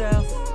myself.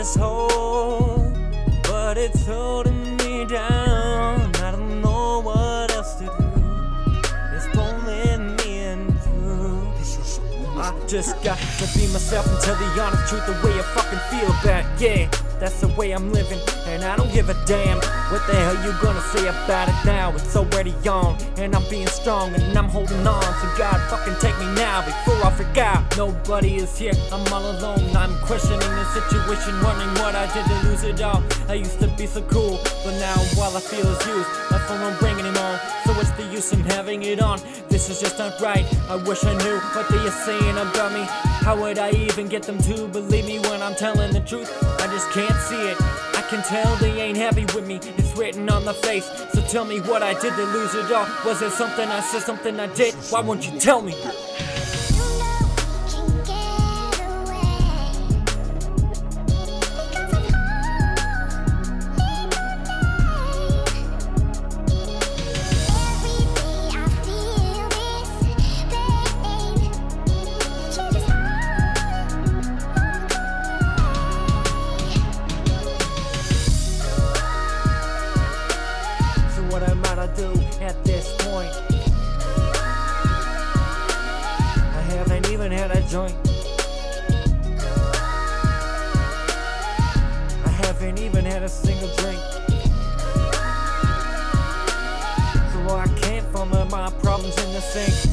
This hole, but it's holding me down. I don't know what else to do. It's pulling me in through. I just got to be myself and tell the honest truth the way I fucking feel back. Yeah, that's the way I'm living, and I don't give a damn. What the hell you gonna say about it now? It's already on, and I'm being strong, and I'm holding on. So God fucking take me now before I forget. Nobody is here, I'm all alone. I'm questioning the situation, wondering what I did to lose it all. I used to be so cool, but now all I feel is used. My phone won't ring anymore, so what's the use in having it on? This is just not right. I wish I knew what they are saying about me. How would I even get them to believe me when I'm telling the truth? I just can't see it. I can tell they ain't happy with me. It's written on my face. So tell me what I did to lose it all. Was it something I said, something I did? Why won't you tell me? At this point? I haven't even had a joint. I haven't even had a single drink. So I can't find my problems in the sink.